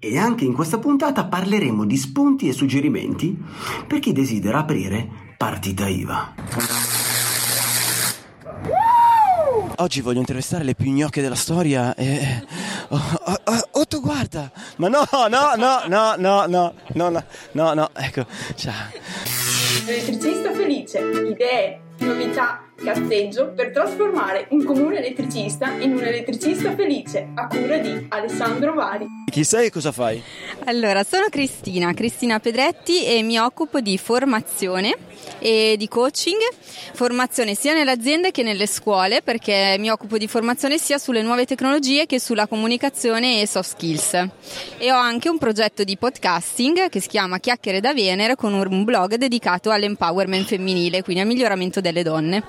E anche in questa puntata parleremo di spunti e suggerimenti per chi desidera aprire partita IVA. Oggi voglio intervistare le più gnocche della storia e... Oh, oh, oh, oh, tu guarda! Ma no, no, no, no, no, no, no, no, no, no, ecco, ciao. Elettricista felice, idee, novità, cazzeggio per trasformare un comune elettricista in un elettricista felice a cura di Alessandro Vari. Chi sei e cosa fai? Allora, sono Cristina, Cristina Pedretti e mi occupo di formazione e di coaching, formazione sia nelle aziende che nelle scuole perché mi occupo di formazione sia sulle nuove tecnologie che sulla comunicazione e soft skills. E ho anche un progetto di podcasting che si chiama Chiacchiere da Venere con un blog dedicato all'empowerment femminile, quindi al miglioramento delle donne.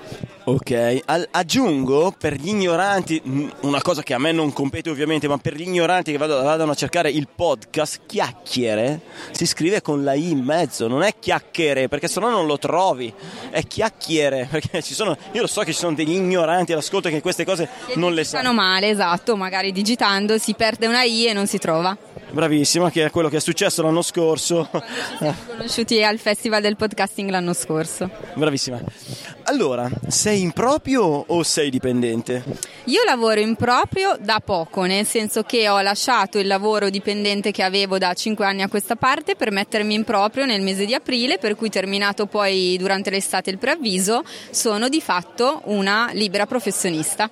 Ok, Al- aggiungo per gli ignoranti, una cosa che a me non compete ovviamente, ma per gli ignoranti che vado, vadano a cercare il podcast, chiacchiere si scrive con la I in mezzo, non è chiacchiere, perché sennò non lo trovi, è chiacchiere, perché ci sono, io lo so che ci sono degli ignoranti all'ascolto che queste cose che non le sanno. male, esatto, magari digitando si perde una I e non si trova. Bravissima, che è quello che è successo l'anno scorso. Siamo conosciuti al Festival del Podcasting l'anno scorso. Bravissima. Allora, sei in proprio o sei dipendente? Io lavoro in proprio da poco, nel senso che ho lasciato il lavoro dipendente che avevo da 5 anni a questa parte per mettermi in proprio nel mese di aprile, per cui terminato poi durante l'estate il preavviso, sono di fatto una libera professionista.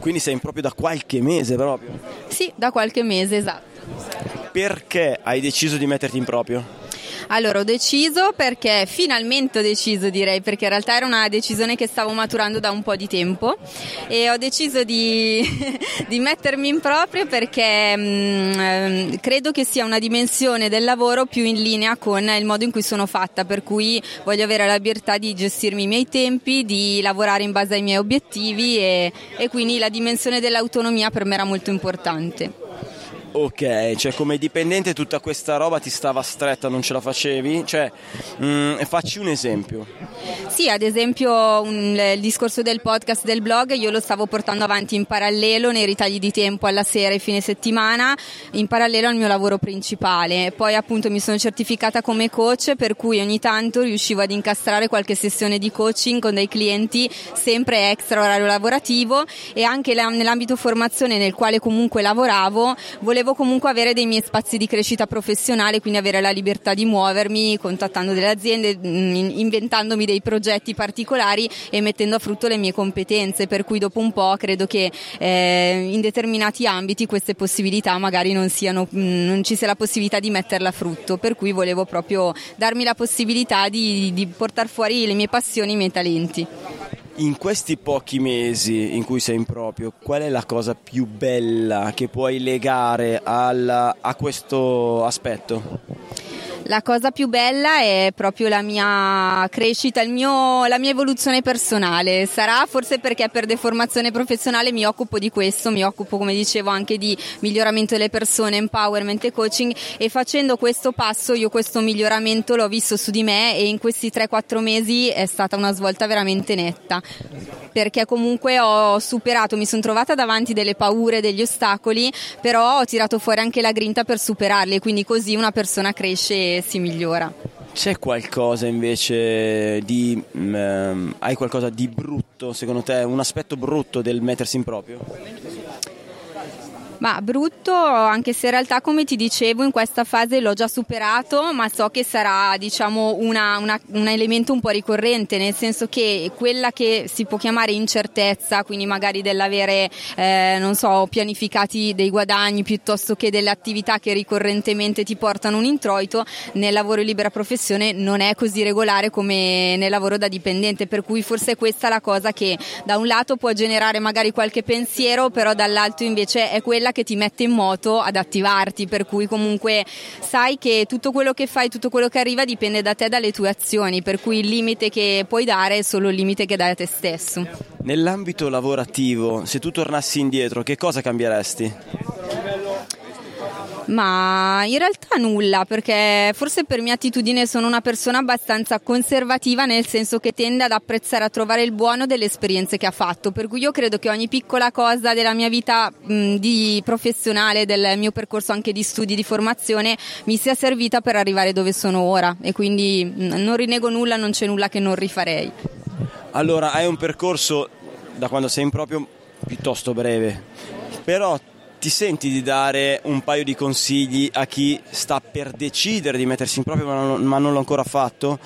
Quindi sei in proprio da qualche mese proprio? Sì, da qualche mese, esatto. Perché hai deciso di metterti in proprio? Allora, ho deciso perché, finalmente ho deciso direi, perché in realtà era una decisione che stavo maturando da un po' di tempo e ho deciso di, di mettermi in proprio perché mh, mm, credo che sia una dimensione del lavoro più in linea con il modo in cui sono fatta, per cui voglio avere la libertà di gestirmi i miei tempi, di lavorare in base ai miei obiettivi e, e quindi la dimensione dell'autonomia per me era molto importante. Ok, cioè come dipendente tutta questa roba ti stava stretta, non ce la facevi? Cioè, mh, mm, facci un esempio. Sì, ad esempio un, il discorso del podcast, del blog, io lo stavo portando avanti in parallelo nei ritagli di tempo alla sera e fine settimana, in parallelo al mio lavoro principale. Poi appunto mi sono certificata come coach, per cui ogni tanto riuscivo ad incastrare qualche sessione di coaching con dei clienti sempre extra orario lavorativo e anche nell'ambito formazione nel quale comunque lavoravo, volevo volevo comunque avere dei miei spazi di crescita professionale, quindi avere la libertà di muovermi, contattando delle aziende, mm, inventandomi dei progetti particolari e mettendo a frutto le mie competenze, per cui dopo un po' credo che eh, in determinati ambiti queste possibilità magari non, siano, mm, non ci sia la possibilità di metterla a frutto, per cui volevo proprio darmi la possibilità di, di portare fuori le mie passioni, i miei talenti. In questi pochi mesi in cui sei in proprio, qual è la cosa più bella che puoi legare al, a questo aspetto? La cosa più bella è proprio la mia crescita, mio, la mia evoluzione personale. Sarà forse perché per deformazione professionale mi occupo di questo, mi occupo come dicevo anche di miglioramento delle persone, empowerment e coaching e facendo questo passo io questo miglioramento l'ho visto su di me e in questi 3-4 mesi è stata una svolta veramente netta perché comunque ho superato, mi sono trovata davanti delle paure, degli ostacoli, però ho tirato fuori anche la grinta per superarli e quindi così una persona cresce si migliora. C'è qualcosa invece di... Um, hai qualcosa di brutto secondo te, un aspetto brutto del mettersi in proprio? Ma brutto, anche se in realtà come ti dicevo in questa fase l'ho già superato, ma so che sarà diciamo una, una, un elemento un po' ricorrente, nel senso che quella che si può chiamare incertezza, quindi magari dell'avere, eh, non so, pianificati dei guadagni piuttosto che delle attività che ricorrentemente ti portano un introito, nel lavoro in libera professione non è così regolare come nel lavoro da dipendente, per cui forse questa è la cosa che da un lato può generare magari qualche pensiero, però dall'altro invece è quella che ti mette in moto ad attivarti, per cui comunque sai che tutto quello che fai, tutto quello che arriva dipende da te, dalle tue azioni, per cui il limite che puoi dare è solo il limite che dai a te stesso. Nell'ambito lavorativo, se tu tornassi indietro, che cosa cambieresti? Ma in realtà nulla, perché forse per mia attitudine sono una persona abbastanza conservativa, nel senso che tende ad apprezzare, a trovare il buono delle esperienze che ha fatto. Per cui io credo che ogni piccola cosa della mia vita mh, di professionale, del mio percorso anche di studi, di formazione, mi sia servita per arrivare dove sono ora. E quindi mh, non rinego nulla, non c'è nulla che non rifarei. Allora, hai un percorso da quando sei in proprio piuttosto breve, però ti senti di dare un paio di consigli a chi sta per decidere di mettersi in proprio ma non, ma non l'ha ancora fatto?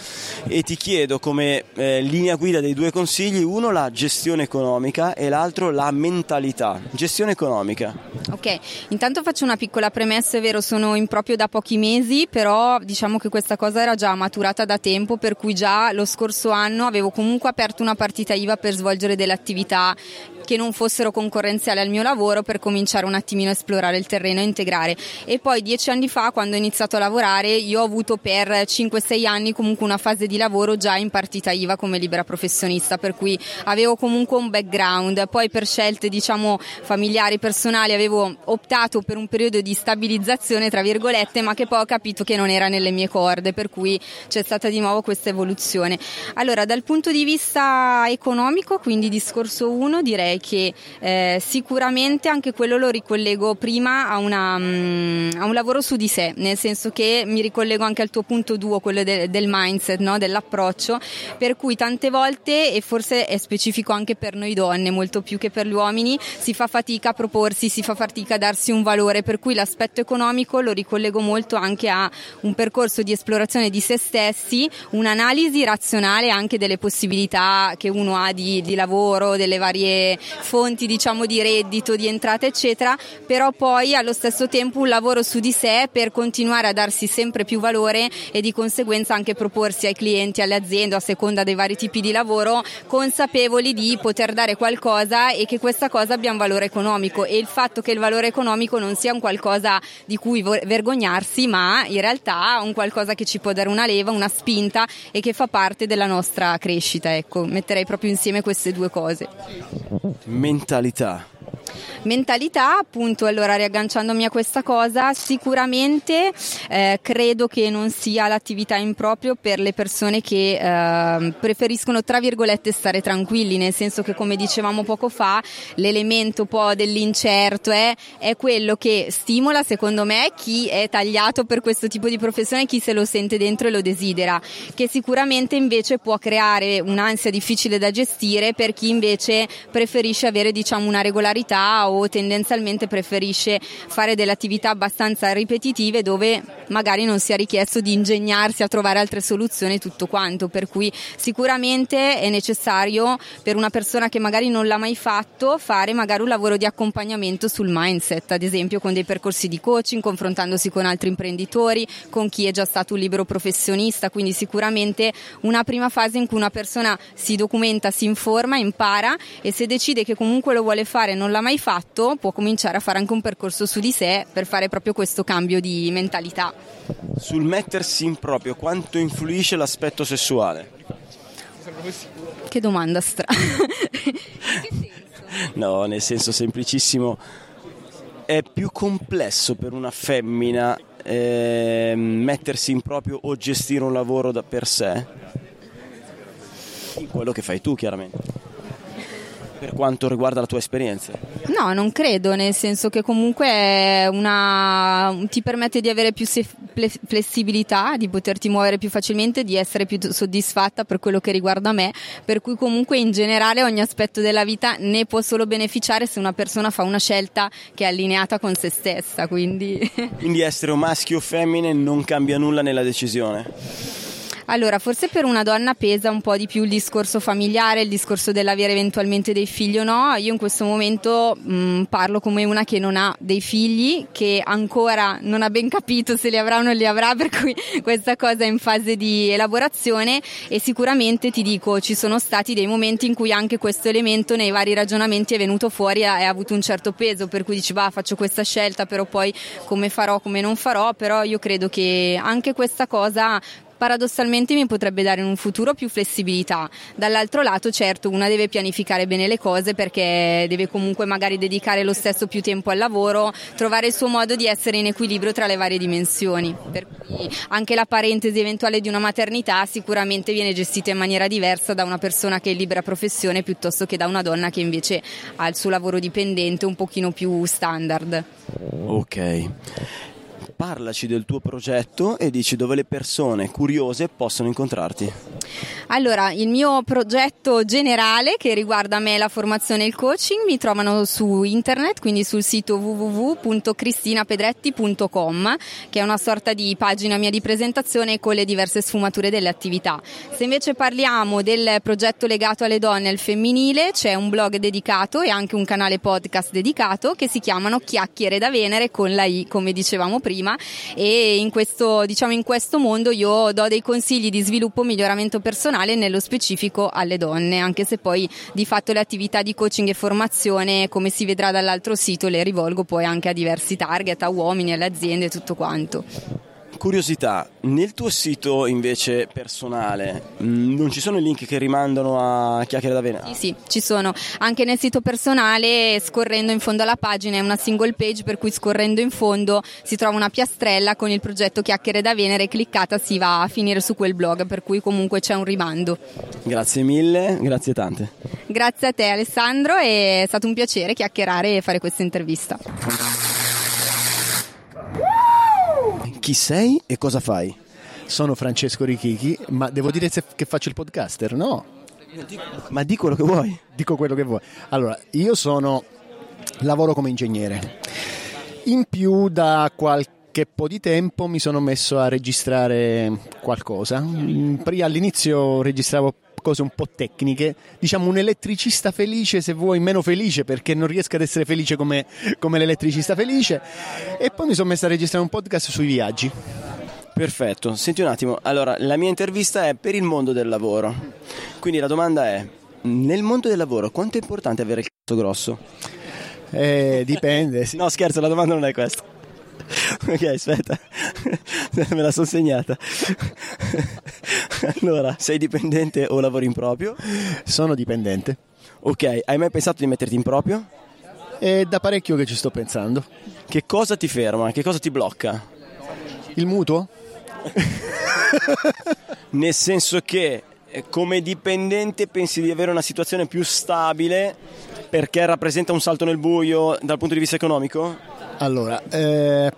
E ti chiedo come eh, linea guida dei due consigli, uno la gestione economica e l'altro la mentalità. Gestione economica. Ok, intanto faccio una piccola premessa, è vero, sono in proprio da pochi mesi, però diciamo che questa cosa era già maturata da tempo, per cui già lo scorso anno avevo comunque aperto una partita IVA per svolgere delle attività che non fossero concorrenziali al mio lavoro per cominciare un attimino a esplorare il terreno e integrare. E poi dieci anni fa, quando ho iniziato a lavorare, io ho avuto per 5-6 anni comunque una fase di lavoro già in partita IVA come libera professionista, per cui avevo comunque un background. Poi per scelte diciamo familiari, personali, avevo optato per un periodo di stabilizzazione, tra virgolette, ma che poi ho capito che non era nelle mie corde, per cui c'è stata di nuovo questa evoluzione. Allora, dal punto di vista economico, quindi discorso 1, direi che eh, sicuramente anche quello lo ricollego prima a, una, um, a, un lavoro su di sé, nel senso che mi ricollego anche al tuo punto 2, quello de- del mindset, no? dell'approccio, per cui tante volte, e forse è specifico anche per noi donne, molto più che per gli uomini, si fa fatica a proporsi, si fa fatica a darsi un valore, per cui l'aspetto economico lo ricollego molto anche a un percorso di esplorazione di se stessi, un'analisi razionale anche delle possibilità che uno ha di, di lavoro, delle varie fonti diciamo di reddito, di entrata eccetera, però poi allo stesso tempo un lavoro su di sé per continuare a darsi sempre più valore e di conseguenza anche proporsi ai clienti, alle aziende a seconda dei vari tipi di lavoro consapevoli di poter dare qualcosa e che questa cosa abbia un valore economico. E il fatto che il valore economico non sia un qualcosa di cui vergognarsi ma in realtà un qualcosa che ci può dare una leva, una spinta e che fa parte della nostra crescita ecco, metterei proprio insieme queste due cose mentalità mentalità, appunto, allora riagganciandomi a questa cosa, sicuramente eh, credo che non sia l'attività in per le persone che eh, preferiscono, tra virgolette, stare tranquilli, nel senso che, come dicevamo poco fa, l'elemento un po' dell'incerto è, è quello che stimola, secondo me, chi è tagliato per questo tipo di professione, chi se lo sente dentro e lo desidera, che sicuramente invece può creare un'ansia difficile da gestire per chi invece preferisce avere, diciamo, una regolarità o tendenzialmente preferisce fare delle attività abbastanza ripetitive dove magari non sia richiesto di ingegnarsi a trovare altre soluzioni e tutto quanto, per cui sicuramente è necessario per una persona che magari non l'ha mai fatto fare magari un lavoro di accompagnamento sul mindset, ad esempio con dei percorsi di coaching, confrontandosi con altri imprenditori, con chi è già stato un libero professionista, quindi sicuramente una prima fase in cui una persona si documenta, si informa, impara e se decide che comunque lo vuole fare e non l'ha mai fatto, può cominciare a fare anche un percorso su di sé per fare proprio questo cambio di mentalità. Sul mettersi in proprio, quanto influisce l'aspetto sessuale? Che domanda strana. no, nel senso semplicissimo. È più complesso per una femmina eh, mettersi in proprio o gestire un lavoro da per sé? Quello che fai tu, chiaramente per quanto riguarda la tua esperienza? No, non credo, nel senso che comunque una, ti permette di avere più flessibilità, di poterti muovere più facilmente, di essere più soddisfatta per quello che riguarda me, per cui comunque in generale ogni aspetto della vita ne può solo beneficiare se una persona fa una scelta che è allineata con se stessa. Quindi, quindi essere un maschio o femmine non cambia nulla nella decisione? Allora, forse per una donna pesa un po' di più il discorso familiare, il discorso dell'avere eventualmente dei figli o no. Io in questo momento mh, mm, parlo come una che non ha dei figli, che ancora non ha ben capito se li avrà o non li avrà, per cui questa cosa è in fase di elaborazione e sicuramente ti dico, ci sono stati dei momenti in cui anche questo elemento nei vari ragionamenti è venuto fuori e ha avuto un certo peso, per cui dici, va, faccio questa scelta, però poi come farò, come non farò, però io credo che anche questa cosa paradossalmente mi potrebbe dare in un futuro più flessibilità. Dall'altro lato, certo, una deve pianificare bene le cose perché deve comunque magari dedicare lo stesso più tempo al lavoro, trovare il suo modo di essere in equilibrio tra le varie dimensioni. Per cui anche la parentesi eventuale di una maternità sicuramente viene gestita in maniera diversa da una persona che è in libera professione piuttosto che da una donna che invece ha il suo lavoro dipendente un pochino più standard. Ok parlaci del tuo progetto e dici dove le persone curiose possono incontrarti. Allora, il mio progetto generale che riguarda me la formazione e il coaching mi trovano su internet, quindi sul sito www.cristinapedretti.com, che è una sorta di pagina mia di presentazione con le diverse sfumature delle attività. Se invece parliamo del progetto legato alle donne e al femminile, c'è un blog dedicato e anche un canale podcast dedicato che si chiamano Chiacchiere da Venere con la I, come dicevamo prima prima e in questo, diciamo, in questo mondo io do dei consigli di sviluppo e miglioramento personale nello specifico alle donne, anche se poi di fatto le attività di coaching e formazione, come si vedrà dall'altro sito, le rivolgo poi anche a diversi target, a uomini, alle aziende e tutto quanto. Curiosità, nel tuo sito invece personale mm, non ci sono link che rimandano a Chiacchiere da Venere? Sì, sì, ci sono. Anche nel sito personale, scorrendo in fondo alla pagina, è una single page per cui scorrendo in fondo si trova una piastrella con il progetto Chiacchiere da Venere e cliccata si va a finire su quel blog, per cui comunque c'è un rimando. Grazie mille, grazie tante. Grazie a te Alessandro, è stato un piacere chiacchierare e fare questa intervista. Chi sei e cosa fai? Sono Francesco Richichi, ma devo dire che faccio il podcaster, no? Ma di quello che vuoi. Dico quello che vuoi. Allora, io sono lavoro come ingegnere. In più da qualche po' di tempo mi sono messo a registrare qualcosa. Prima all'inizio registravo cose un po' tecniche, diciamo un elettricista felice se vuoi meno felice perché non riesco ad essere felice come, come l'elettricista felice e poi mi sono messo a registrare un podcast sui viaggi. Perfetto, senti un attimo, allora la mia intervista è per il mondo del lavoro, quindi la domanda è, nel mondo del lavoro quanto è importante avere il cazzo grosso? Eh, dipende. Sì. no scherzo, la domanda non è questa. ok, aspetta, me la sono segnata. allora, sei dipendente o lavori in proprio? Sono dipendente. Ok, hai mai pensato di metterti in proprio? È da parecchio che ci sto pensando. Che cosa ti ferma? Che cosa ti blocca? Il mutuo? Nel senso che come dipendente pensi di avere una situazione più stabile perché rappresenta un salto nel buio dal punto di vista economico? Allora, eh,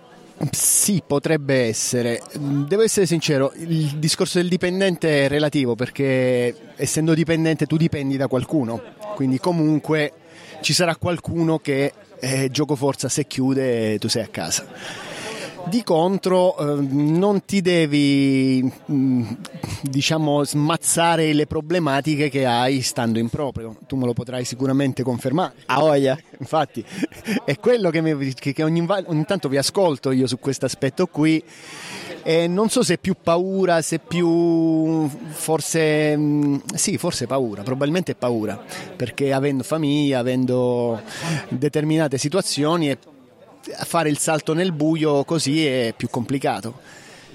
sì, potrebbe essere. Devo essere sincero, il discorso del dipendente è relativo perché essendo dipendente tu dipendi da qualcuno, quindi comunque ci sarà qualcuno che eh, gioco forza se chiude tu sei a casa. Di contro eh, non ti devi mm, diciamo smazzare le problematiche che hai stando in proprio. Tu me lo potrai sicuramente confermare. A voglia. Infatti è quello che, mi, che ogni, ogni tanto vi ascolto io su questo aspetto qui. E non so se più paura, se più forse mm, sì, forse paura, probabilmente paura, perché avendo famiglia, avendo determinate situazioni è fare il salto nel buio così è più complicato.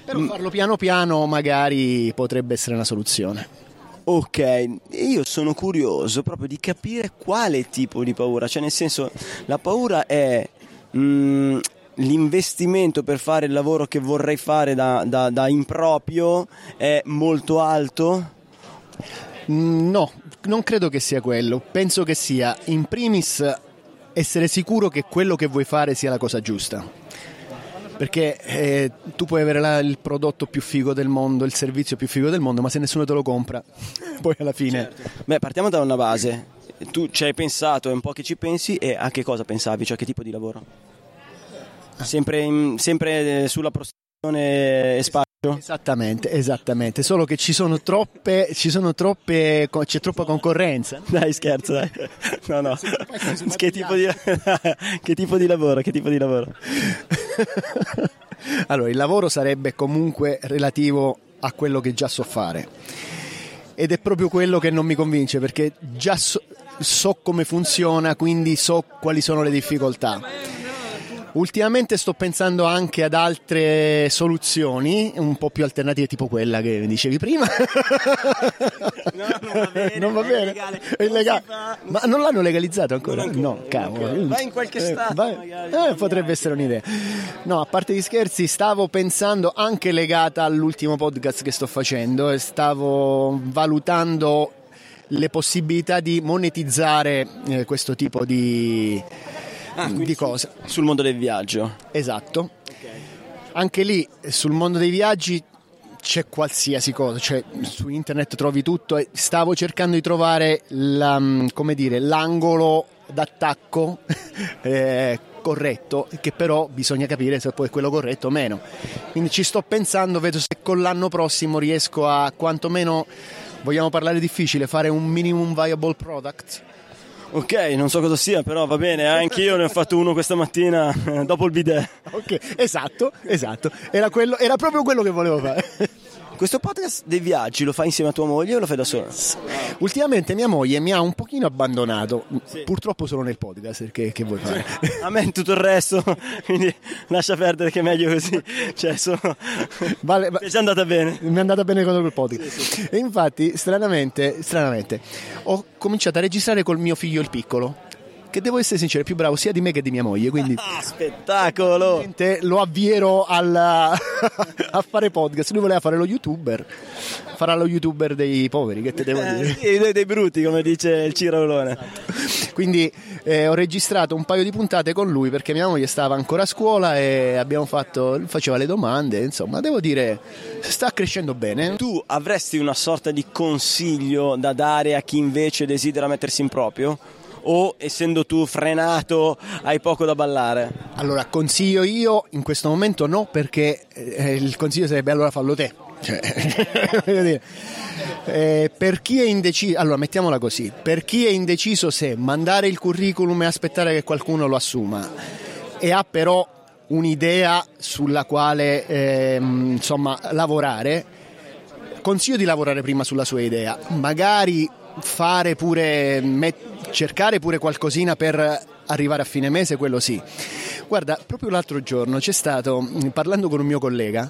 Però mm. farlo piano piano magari potrebbe essere una soluzione. Ok, io sono curioso proprio di capire quale tipo di paura, cioè nel senso la paura è mm, l'investimento per fare il lavoro che vorrei fare da, da, da improprio è molto alto? Mm, no, non credo che sia quello, penso che sia in primis essere sicuro che quello che vuoi fare sia la cosa giusta. Perché eh, tu puoi avere la, il prodotto più figo del mondo, il servizio più figo del mondo, ma se nessuno te lo compra, poi alla fine. Certo. Beh, partiamo da una base. Tu ci hai pensato, è un po' che ci pensi e a che cosa pensavi, cioè che tipo di lavoro? Sempre, in, sempre eh, sulla prostituzione e spazio? Esattamente, esattamente, solo che ci sono troppe, ci sono troppe, c'è troppa concorrenza. Dai, scherzo, dai. No, no. Che tipo, di, che tipo di lavoro? Che tipo di lavoro? allora, il lavoro sarebbe comunque relativo a quello che già so fare. Ed è proprio quello che non mi convince perché già so, so come funziona, quindi so quali sono le difficoltà Ultimamente sto pensando anche ad altre soluzioni, un po' più alternative, tipo quella che dicevi prima. No, non va bene, non va è bene. illegale. È illegale. Non fa, non Ma non l'hanno legalizzato ancora? Ancora, no, cavolo. Vai in qualche stato, vai. magari. Eh, potrebbe essere un'idea. No, a parte gli scherzi, stavo pensando anche legata all'ultimo podcast che sto facendo e stavo valutando le possibilità di monetizzare eh, questo tipo di, Ah, di cose. Sul mondo del viaggio. Esatto. Anche lì sul mondo dei viaggi c'è qualsiasi cosa, cioè su internet trovi tutto e stavo cercando di trovare la- come dire, l'angolo d'attacco eh, corretto, che però bisogna capire se poi è quello corretto o meno. Quindi ci sto pensando, vedo se con l'anno prossimo riesco a quantomeno, vogliamo parlare difficile, fare un minimum viable product. Ok, non so cosa sia, però va bene, anche io ne ho fatto uno questa mattina eh, dopo il bidet. Ok, esatto, esatto, era, quello, era proprio quello che volevo fare. Questo podcast dei viaggi lo fai insieme a tua moglie o lo fai da sola? Ultimamente mia moglie mi ha un pochino abbandonato, purtroppo solo nel podcast, che, che vuoi fare? A me tutto il resto, quindi lascia perdere che è meglio così. Cioè, sono... Vale, va- è già andata bene. mi è andata bene con il podcast. E infatti, stranamente, stranamente, ho cominciato a registrare col mio figlio il piccolo, che devo essere sincero, è più bravo sia di me che di mia moglie, quindi Ah, spettacolo! Lo avvierò alla- a fare podcast. Lui voleva fare lo youtuber, farà lo youtuber dei poveri, che te devo Eh, dire. dei, dei brutti, come dice il Cirolone. Quindi eh, ho registrato un paio di puntate con lui perché mia moglie stava ancora a scuola e abbiamo fatto, faceva le domande, insomma, devo dire, sta crescendo bene. Tu avresti una sorta di consiglio da dare a chi invece desidera mettersi in proprio? O essendo tu frenato hai poco da ballare? Allora, consiglio io in questo momento no, perché eh, il consiglio sarebbe allora fallo te. Cioè, dire, eh, per chi è indeciso, allora mettiamola così, per chi è indeciso se mandare il curriculum e aspettare che qualcuno lo assuma e ha però un'idea sulla quale ehm, insomma lavorare, consiglio di lavorare prima sulla sua idea, magari fare pure, met- cercare pure qualcosina per arrivare a fine mese, quello sì. Guarda, proprio l'altro giorno c'è stato, mh, parlando con un mio collega,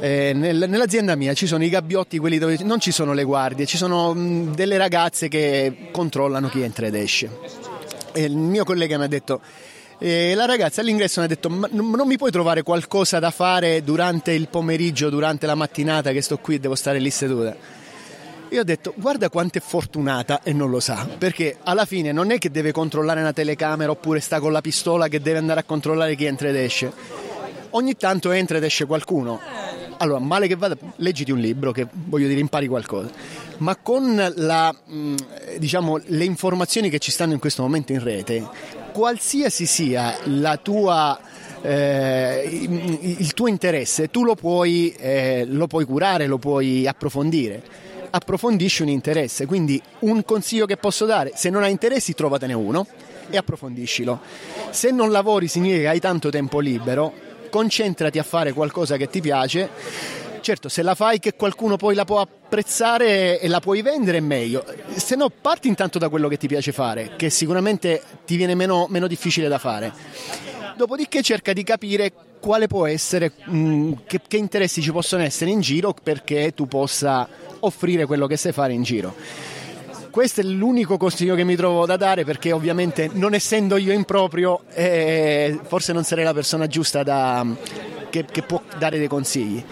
eh, nel- nell'azienda mia ci sono i gabbiotti, quelli dove non ci sono le guardie, ci sono mh, delle ragazze che controllano chi entra ed esce. E il mio collega mi ha detto, e la ragazza all'ingresso mi ha detto: Ma non mi puoi trovare qualcosa da fare durante il pomeriggio, durante la mattinata che sto qui e devo stare lì seduta? Io ho detto: Guarda quanto è fortunata e non lo sa, perché alla fine non è che deve controllare una telecamera oppure sta con la pistola che deve andare a controllare chi entra ed esce. Ogni tanto entra ed esce qualcuno. Allora, male che vada, leggiti un libro che voglio dire impari qualcosa. Ma con la, mh, diciamo, le informazioni che ci stanno in questo momento in rete, qualsiasi sia la tua eh, il tuo interesse, tu lo puoi, eh, lo puoi curare, lo puoi approfondire. Approfondisci un interesse, quindi un consiglio che posso dare, se non hai interessi trovatene uno e approfondiscilo. Se non lavori significa che hai tanto tempo libero, concentrati a fare qualcosa che ti piace. Certo, se la fai che qualcuno poi la può apprezzare e la puoi vendere è meglio. Se no, parti intanto da quello che ti piace fare, che sicuramente ti viene meno, meno difficile da fare. Dopodiché cerca di capire quale può essere, mh, che, che interessi ci possono essere in giro perché tu possa offrire quello che sai fare in giro. Questo è l'unico consiglio che mi trovo da dare perché ovviamente non essendo io in proprio eh, forse non sarei la persona giusta da- che, che può dare dei consigli.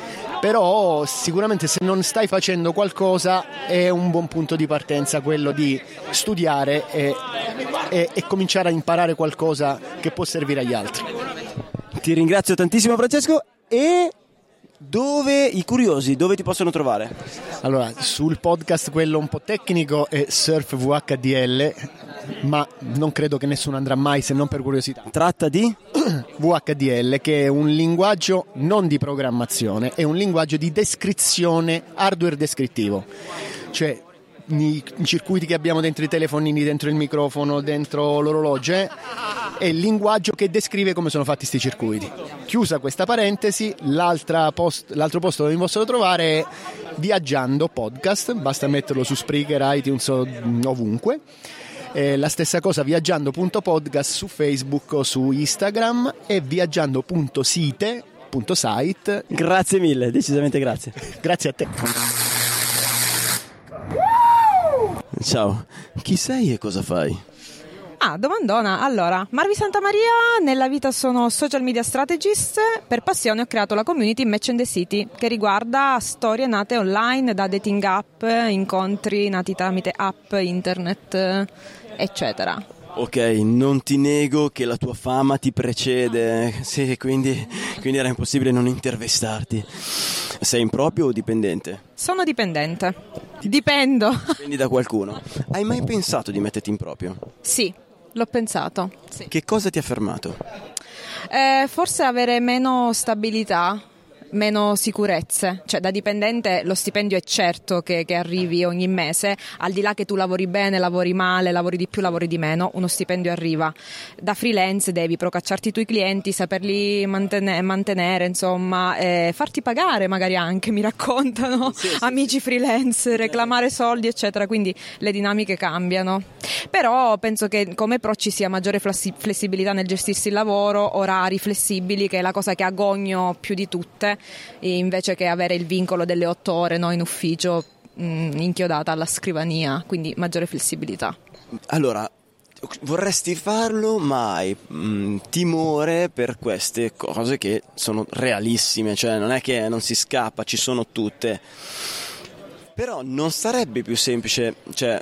Però sicuramente se non stai facendo qualcosa è un buon punto di partenza quello di studiare e, e- e cominciare a imparare qualcosa che può servire agli altri. Ti ringrazio tantissimo Francesco e dove i curiosi, dove ti possono trovare? Allora, sul podcast quello un po' tecnico è Surf VHDL, ma non credo che nessuno andrà mai se non per curiosità. Tratta di? VHDL che è un linguaggio non di programmazione, è un linguaggio di descrizione, hardware descrittivo. Cioè i circuiti che abbiamo dentro i telefonini, dentro il microfono, dentro l'orologio, eh, è il linguaggio che descrive come sono fatti questi circuiti. Chiusa questa parentesi, post- l'altro posto dove mi possono trovare è Viaggiando Podcast, basta metterlo su Spreaker, iTunes o ovunque. Eh, la stessa cosa viaggiando.podcast su Facebook o su Instagram e viaggiando.site.site. Grazie mille, decisamente grazie. Grazie a te. Ciao, chi sei e cosa fai? Ah, domandona. Allora, Marvi Santa Maria, nella vita sono social media strategist, per passione ho creato la community Match in the City, che riguarda storie nate online da dating app, incontri nati tramite app, internet, eccetera. Ok, non ti nego che la tua fama ti precede, sì, quindi, quindi era impossibile non intervistarti. Sei improprio o dipendente? Sono dipendente. Dipendo. Dipendi da qualcuno. Hai mai pensato di metterti in proprio? Sì, l'ho pensato. Sì. Che cosa ti ha fermato? Eh, forse avere meno stabilità, meno sicurezze. Cioè, da dipendente lo stipendio è certo che, che, arrivi ogni mese, al di là che tu lavori bene, lavori male, lavori di più, lavori di meno, uno stipendio arriva. Da freelance devi procacciarti i tuoi clienti, saperli mantene- mantenere, insomma, eh, farti pagare magari anche, mi raccontano sì, sì, amici freelance, reclamare soldi, eccetera. Quindi le dinamiche cambiano. Però penso che come pro ci sia maggiore flessibilità nel gestirsi il lavoro, orari flessibili, che è la cosa che agogno più di tutte invece che avere il vincolo delle otto ore no, in ufficio mh, inchiodata alla scrivania, quindi maggiore flessibilità. Allora, vorresti farlo, ma hai mh, timore per queste cose che sono realissime, cioè non è che non si scappa, ci sono tutte. Però non sarebbe più semplice, cioè,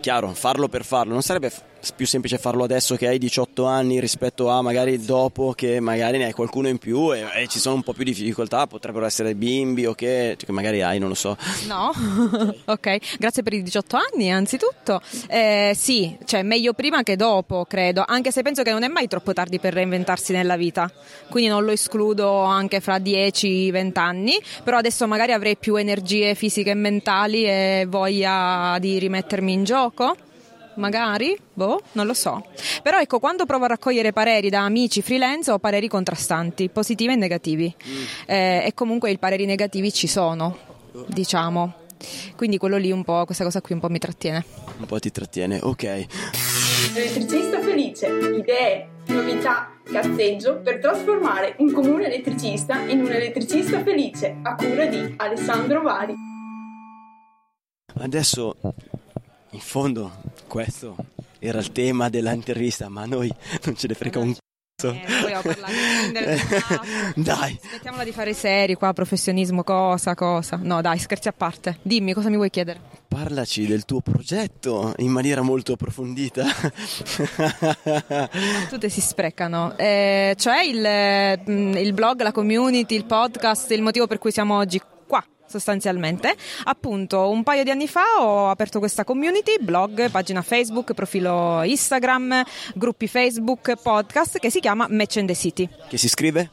chiaro, farlo per farlo, non sarebbe più semplice farlo adesso che hai 18 anni rispetto a magari dopo che magari ne hai qualcuno in più e, e ci sono un po' più di difficoltà, potrebbero essere bimbi o che, che magari hai, non lo so. No, ok, grazie per i 18 anni anzitutto. Eh, sì, cioè meglio prima che dopo, credo, anche se penso che non è mai troppo tardi per reinventarsi nella vita, quindi non lo escludo anche fra 10-20 anni, però adesso magari avrei più energie fisiche e mentali e voglia di rimettermi in gioco magari, boh, non lo so. Però ecco, quando provo a raccogliere pareri da amici freelance ho pareri contrastanti, positivi e negativi. Mm. Eh, e comunque i pareri negativi ci sono, diciamo. Quindi quello lì un po', questa cosa qui un po' mi trattiene. Un po' ti trattiene, ok. Elettricista felice, idee, novità, cazzeggio per trasformare un comune elettricista in un elettricista felice a cura di Alessandro Vari. Adesso in fondo questo era il tema dell'intervista, ma a noi non ce ne frega un c***o. Eh, vogliamo parlare del Dai. Smettiamola di fare seri qua, professionismo, cosa, cosa. No, dai, scherzi a parte. Dimmi, cosa mi vuoi chiedere? Parlaci del tuo progetto in maniera molto approfondita. Tutte si sprecano. Eh, cioè il, mm, il blog, la community, il podcast, il motivo per cui siamo oggi sostanzialmente. Appunto, un paio di anni fa ho aperto questa community, blog, pagina Facebook, profilo Instagram, gruppi Facebook, podcast che si chiama Match and the City. Che si scrive?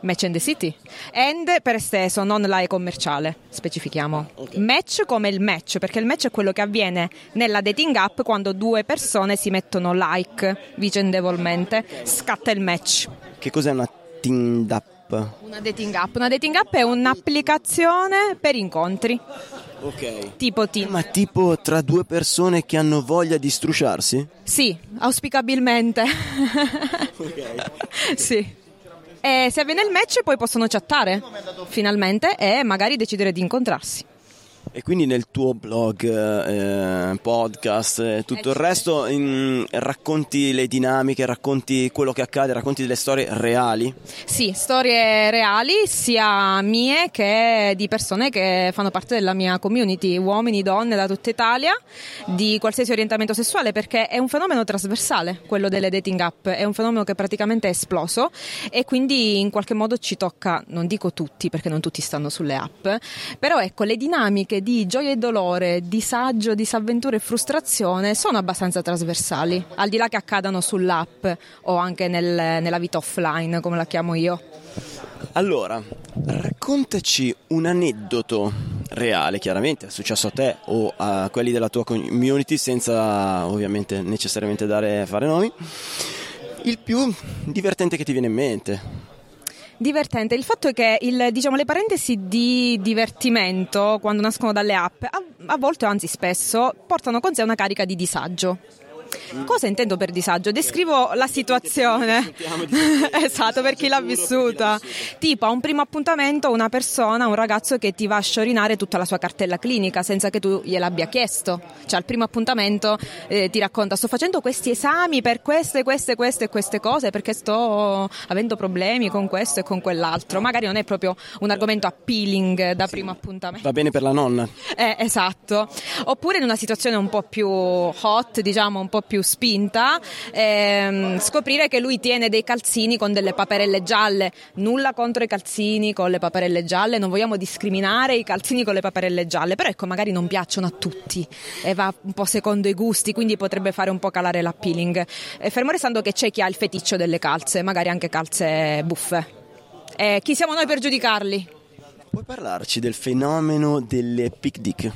Match and the City. And per esteso, non la e commerciale, specifichiamo. Okay. Match come il match, perché il match è quello che avviene nella dating app quando due persone si mettono like vicendevolmente. Scatta il match. Che cos'è una dating app? Una dating app. Una dating app è un'applicazione per incontri. Ok. Tipo Tinder. Ma tipo tra due persone che hanno voglia di strusciarsi? Sì, auspicabilmente. Ok. sì. E se avviene il match poi possono chattare finalmente e magari decidere di incontrarsi. E quindi nel tuo blog, eh, podcast e tutto il resto in, racconti le dinamiche, racconti quello che accade, racconti delle storie reali? Sì, storie reali sia mie che di persone che fanno parte della mia community, uomini, donne da tutta Italia, di qualsiasi orientamento sessuale, perché è un fenomeno trasversale quello delle dating app, è un fenomeno che praticamente è esploso e quindi in qualche modo ci tocca, non dico tutti perché non tutti stanno sulle app, però ecco le dinamiche di gioia e dolore, disagio, disavventura e frustrazione sono abbastanza trasversali, al di là che accadano sull'app o anche nel, nella vita offline, come la chiamo io. Allora, raccontaci un aneddoto reale, chiaramente, è successo a te o a quelli della tua community, senza ovviamente necessariamente dare, fare nomi. Il più divertente che ti viene in mente divertente. Il fatto è che il, diciamo, le parentesi di divertimento, quando nascono dalle app, a, a volte anzi spesso, portano con sé una carica di disagio. Cosa intendo per disagio? Descrivo la situazione. esatto, per chi l'ha vissuta. Tipo, a un primo appuntamento una persona, un ragazzo che ti va a sciorinare tutta la sua cartella clinica senza che tu gliel'abbia chiesto. Cioè, al primo appuntamento eh, ti racconta sto facendo questi esami per queste, queste, queste e queste cose perché sto avendo problemi con questo e con quell'altro. Magari non è proprio un argomento appealing da primo appuntamento. Va bene per la nonna. Eh, esatto. Oppure in una situazione un po' più hot, diciamo un po' più spinta, ehm, scoprire che lui tiene dei calzini con delle paperelle gialle. Nulla contro i calzini con le paperelle gialle, non vogliamo discriminare i calzini con le paperelle gialle, però ecco, magari non piacciono a tutti e va un po' secondo i gusti, quindi potrebbe fare un po' calare l'appealing. E fermo restando che c'è chi ha il feticcio delle calze, magari anche calze buffe. Eh, chi siamo noi per giudicarli? Puoi parlarci del fenomeno delle pic dick?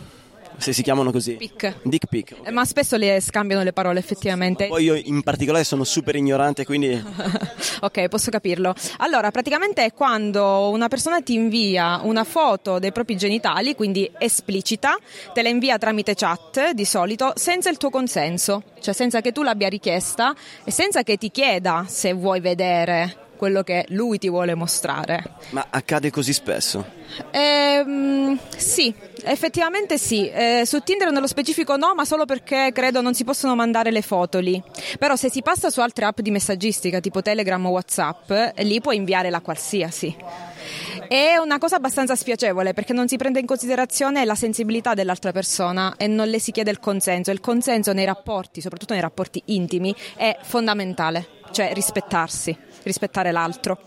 Se si chiamano così? Pic. Dick pic. Eh, Ma spesso le scambiano le parole effettivamente. Poi io in particolare sono super ignorante, quindi ok, posso capirlo. Allora, praticamente è quando una persona ti invia una foto dei propri genitali, quindi esplicita, te la invia tramite chat di solito, senza il tuo consenso, cioè senza che tu l'abbia richiesta e senza che ti chieda se vuoi vedere quello che lui ti vuole mostrare. ma accade così spesso. Ehm, sì, effettivamente sì. Eh, su Tinder nello specifico no, ma solo perché credo non si possono mandare le foto lì. Però se si passa su altre app di messaggistica tipo Telegram o WhatsApp, lì puoi inviare la qualsiasi. È una cosa abbastanza spiacevole perché non si prende in considerazione la sensibilità dell'altra persona e non le si chiede il consenso. Il consenso nei rapporti, soprattutto nei rapporti intimi, è fondamentale, cioè rispettarsi, rispettare l'altro.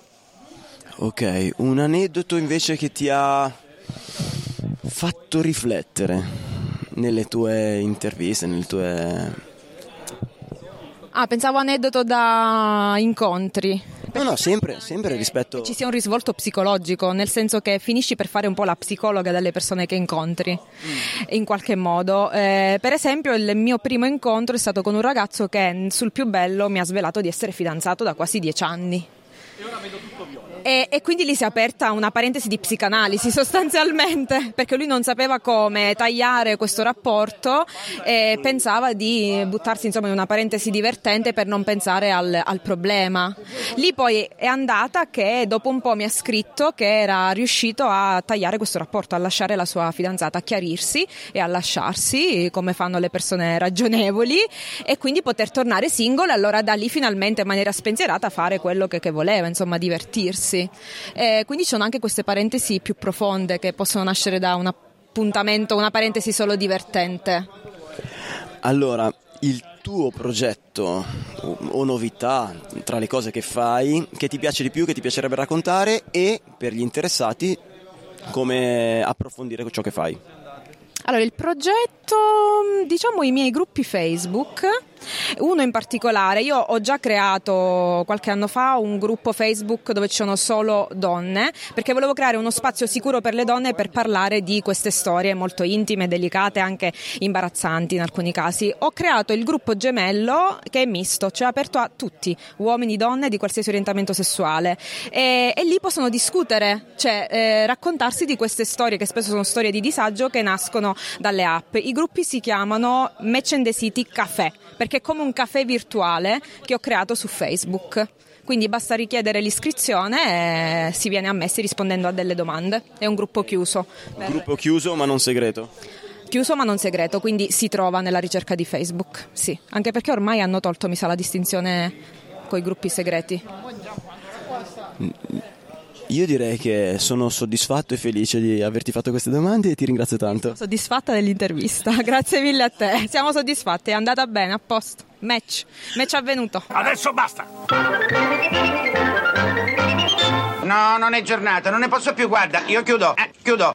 Ok, un aneddoto invece che ti ha fatto riflettere nelle tue interviste, nelle tue... Ah, pensavo aneddoto da incontri. No, no, sempre, sempre rispetto... Ci sia un risvolto psicologico, nel senso che finisci per fare un po' la psicologa delle persone che incontri, in qualche modo. Eh, per esempio, il mio primo incontro è stato con un ragazzo che sul più bello mi ha svelato di essere fidanzato da quasi dieci anni. E, e quindi lì si è aperta una parentesi di psicanalisi sostanzialmente, perché lui non sapeva come tagliare questo rapporto e pensava di buttarsi insomma in una parentesi divertente per non pensare al, al problema. Lì poi è andata che dopo un po' mi ha scritto che era riuscito a tagliare questo rapporto, a lasciare la sua fidanzata, a chiarirsi e a lasciarsi come fanno le persone ragionevoli e quindi poter tornare single e allora da lì finalmente in maniera spensierata fare quello che, che voleva, insomma divertirsi. Eh, quindi ci sono anche queste parentesi più profonde che possono nascere da un appuntamento, una parentesi solo divertente. Allora, il tuo progetto o novità tra le cose che fai, che ti piace di più, che ti piacerebbe raccontare e per gli interessati come approfondire ciò che fai. Allora, il progetto, diciamo i miei gruppi Facebook, uno in particolare, io ho già creato qualche anno fa un gruppo Facebook dove ci sono solo donne, perché volevo creare uno spazio sicuro per le donne per parlare di queste storie molto intime, delicate, anche imbarazzanti in alcuni casi. Ho creato il gruppo gemello che è misto, cioè aperto a tutti, uomini, donne di qualsiasi orientamento sessuale e, e lì possono discutere, cioè eh, raccontarsi di queste storie che spesso sono storie di disagio che nascono dalle app. I gruppi si chiamano Match and the City Café, perché è come un caffè virtuale che ho creato su Facebook. Quindi basta richiedere l'iscrizione e si viene ammessi rispondendo a delle domande. È un gruppo chiuso. Gruppo chiuso ma non segreto. Chiuso ma non segreto, quindi si trova nella ricerca di Facebook. Sì, anche perché ormai hanno tolto, mi sa, la distinzione con i gruppi segreti. Io direi che sono soddisfatto e felice di averti fatto queste domande e ti ringrazio tanto. Soddisfatta dell'intervista, grazie mille a te. Siamo soddisfatti, è andata bene, a posto. Match, match avvenuto. Adesso basta! No, non è giornata, non ne posso più, guarda, io chiudo, eh, chiudo.